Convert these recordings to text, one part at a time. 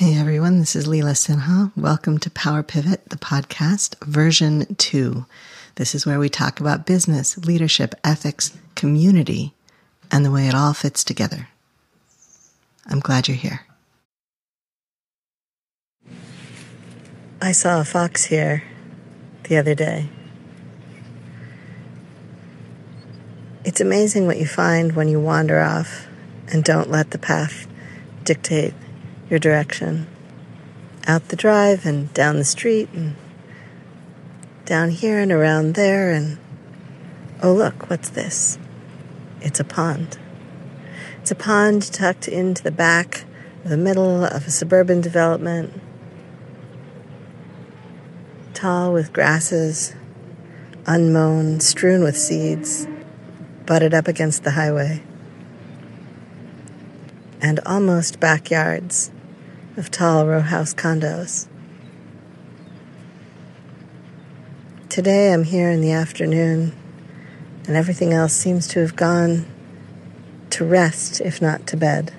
Hey everyone, this is Leela Sinha. Welcome to Power Pivot, the podcast, version two. This is where we talk about business, leadership, ethics, community, and the way it all fits together. I'm glad you're here. I saw a fox here the other day. It's amazing what you find when you wander off and don't let the path dictate your direction. Out the drive and down the street and down here and around there and oh look, what's this? It's a pond. It's a pond tucked into the back of the middle of a suburban development, tall with grasses, unmown, strewn with seeds, butted up against the highway, and almost backyards of tall row house condos. Today I'm here in the afternoon, and everything else seems to have gone to rest, if not to bed.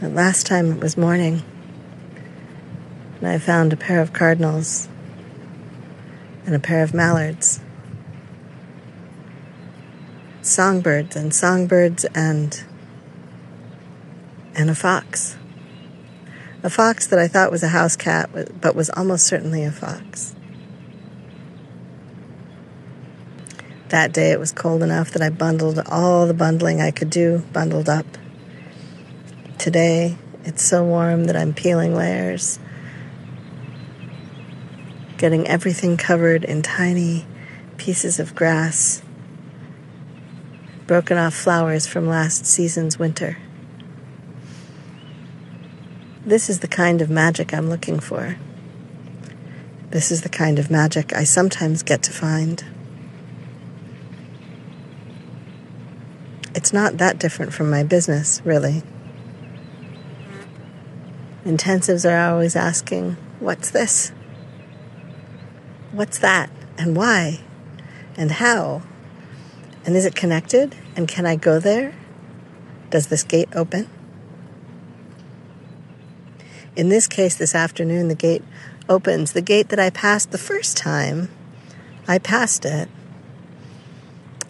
But last time it was morning, and I found a pair of cardinals and a pair of mallards. Songbirds and songbirds and and a fox. A fox that I thought was a house cat, but was almost certainly a fox. That day it was cold enough that I bundled all the bundling I could do, bundled up. Today it's so warm that I'm peeling layers, getting everything covered in tiny pieces of grass, broken off flowers from last season's winter. This is the kind of magic I'm looking for. This is the kind of magic I sometimes get to find. It's not that different from my business, really. Intensives are always asking, What's this? What's that? And why? And how? And is it connected? And can I go there? Does this gate open? In this case, this afternoon, the gate opens. The gate that I passed the first time, I passed it.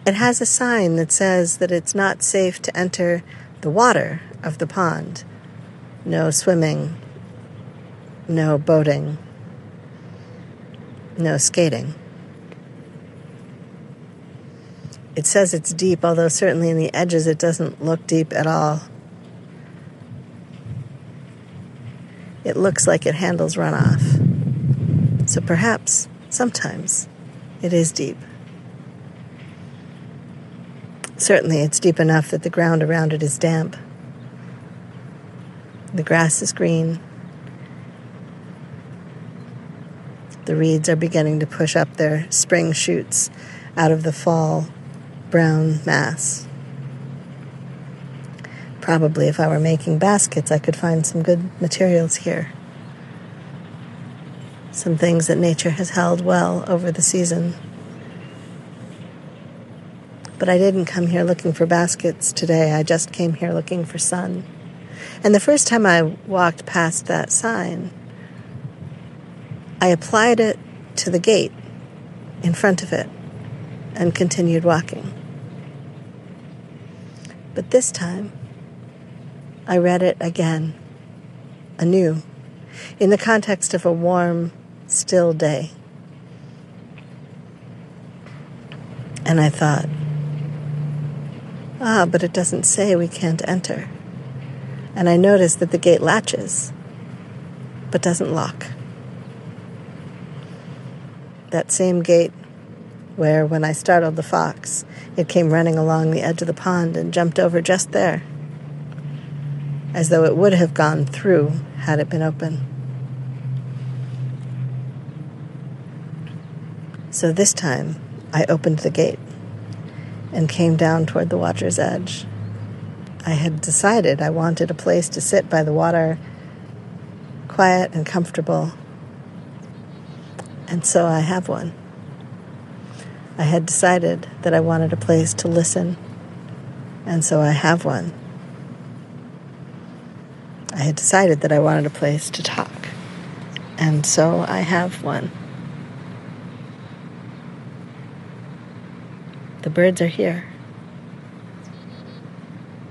It has a sign that says that it's not safe to enter the water of the pond. No swimming, no boating, no skating. It says it's deep, although certainly in the edges it doesn't look deep at all. Looks like it handles runoff. So perhaps, sometimes, it is deep. Certainly, it's deep enough that the ground around it is damp. The grass is green. The reeds are beginning to push up their spring shoots out of the fall brown mass. Probably if I were making baskets, I could find some good materials here. Some things that nature has held well over the season. But I didn't come here looking for baskets today. I just came here looking for sun. And the first time I walked past that sign, I applied it to the gate in front of it and continued walking. But this time, I read it again, anew, in the context of a warm, still day. And I thought, ah, but it doesn't say we can't enter. And I noticed that the gate latches, but doesn't lock. That same gate where, when I startled the fox, it came running along the edge of the pond and jumped over just there as though it would have gone through had it been open. So this time I opened the gate and came down toward the water's edge. I had decided I wanted a place to sit by the water, quiet and comfortable, and so I have one. I had decided that I wanted a place to listen, and so I have one. I had decided that I wanted a place to talk. And so I have one. The birds are here.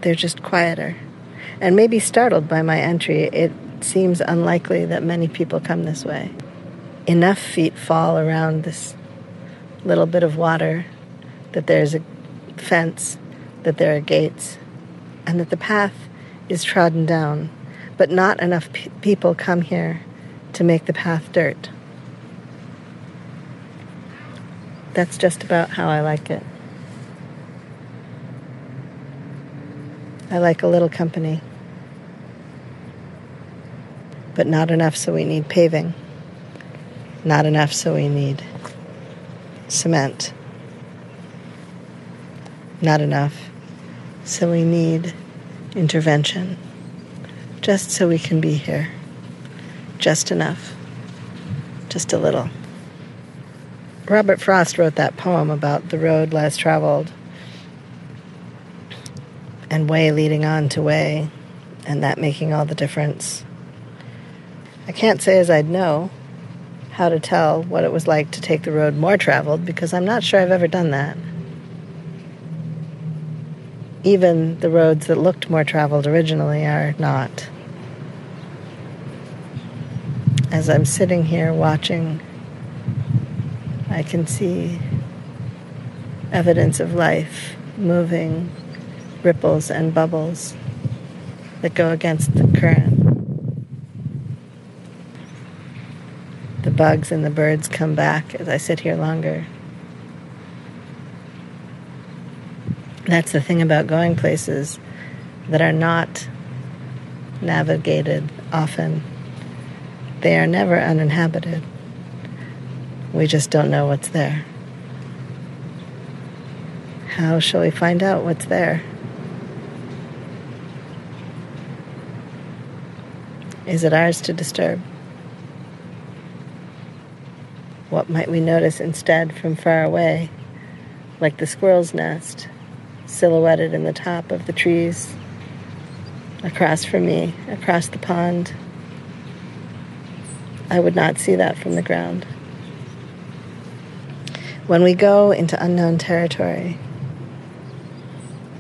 They're just quieter. And maybe startled by my entry, it seems unlikely that many people come this way. Enough feet fall around this little bit of water that there's a fence, that there are gates, and that the path is trodden down, but not enough pe- people come here to make the path dirt. That's just about how I like it. I like a little company, but not enough so we need paving, not enough so we need cement, not enough so we need intervention, just so we can be here, just enough, just a little. Robert Frost wrote that poem about the road less traveled and way leading on to way, and that making all the difference. I can't say as I'd know how to tell what it was like to take the road more traveled because I'm not sure I've ever done that. Even the roads that looked more traveled originally are not. As I'm sitting here watching, I can see evidence of life moving ripples and bubbles that go against the current. The bugs and the birds come back as I sit here longer. That's the thing about going places that are not navigated often. They are never uninhabited. We just don't know what's there. How shall we find out what's there? Is it ours to disturb? What might we notice instead from far away, like the squirrel's nest, silhouetted in the top of the trees, across from me, across the pond? I would not see that from the ground. When we go into unknown territory,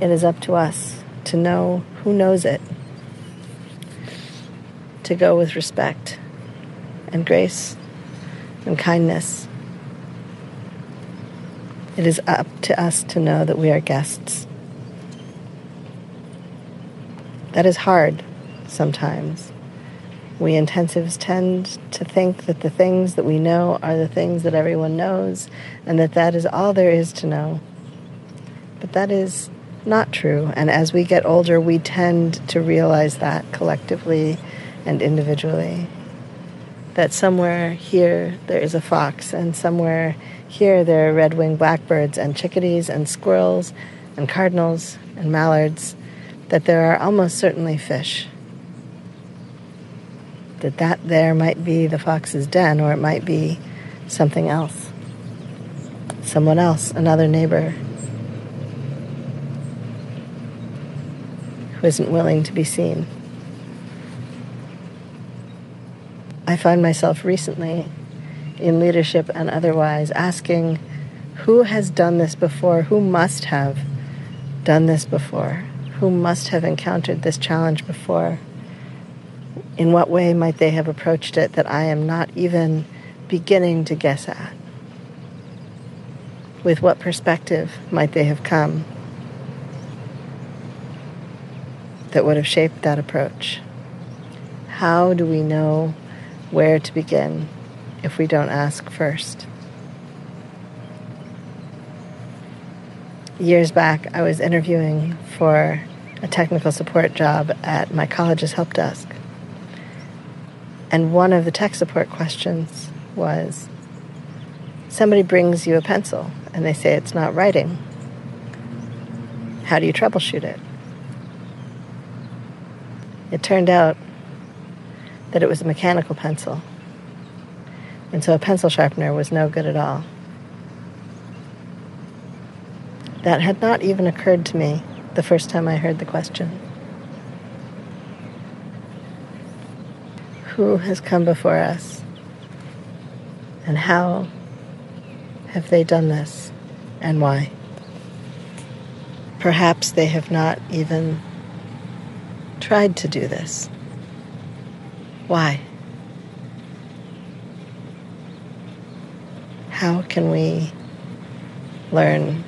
it is up to us to know who knows it to go with respect and grace and kindness. It is up to us to know that we are guests. That is hard sometimes. We intensives tend to think that the things that we know are the things that everyone knows and that that is all there is to know. But that is not true. And as we get older, we tend to realize that collectively and individually. That somewhere here there is a fox, and somewhere here there are red winged blackbirds, and chickadees, and squirrels, and cardinals, and mallards, that there are almost certainly fish. That that there might be the fox's den, or it might be something else. Someone else, another neighbor, who isn't willing to be seen. I find myself recently in leadership and otherwise asking who has done this before, who must have done this before, who must have encountered this challenge before. In what way might they have approached it that I am not even beginning to guess at? With what perspective might they have come that would have shaped that approach? How do we know where to begin if we don't ask first. Years back, I was interviewing for a technical support job at my college's help desk. And one of the tech support questions was somebody brings you a pencil and they say it's not writing. How do you troubleshoot it? It turned out that it was a mechanical pencil. And so a pencil sharpener was no good at all. That had not even occurred to me the first time I heard the question. who has come before us and how have they done this and why. Perhaps they have not even tried to do this. Why? How can we learn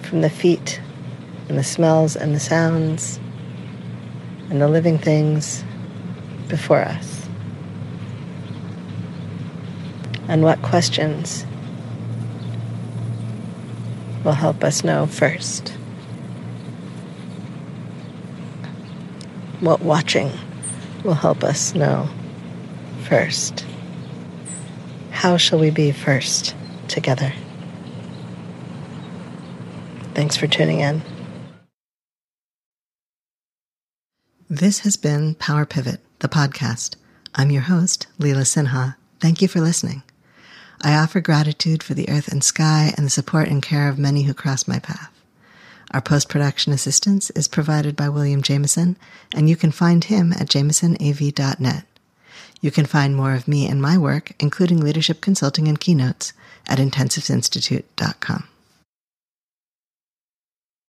from the feet and the smells and the sounds and the living things before us? And what questions will help us know first? What watching will help us know first? How shall we be first together? Thanks for tuning in. This has been Power Pivot, the podcast. I'm your host, Leela Sinha. Thank you for listening. I offer gratitude for the earth and sky and the support and care of many who cross my path. Our post production assistance is provided by William Jameson, and you can find him at jamesonav.net. You can find more of me and my work, including leadership consulting and keynotes, at intensivesinstitute.com.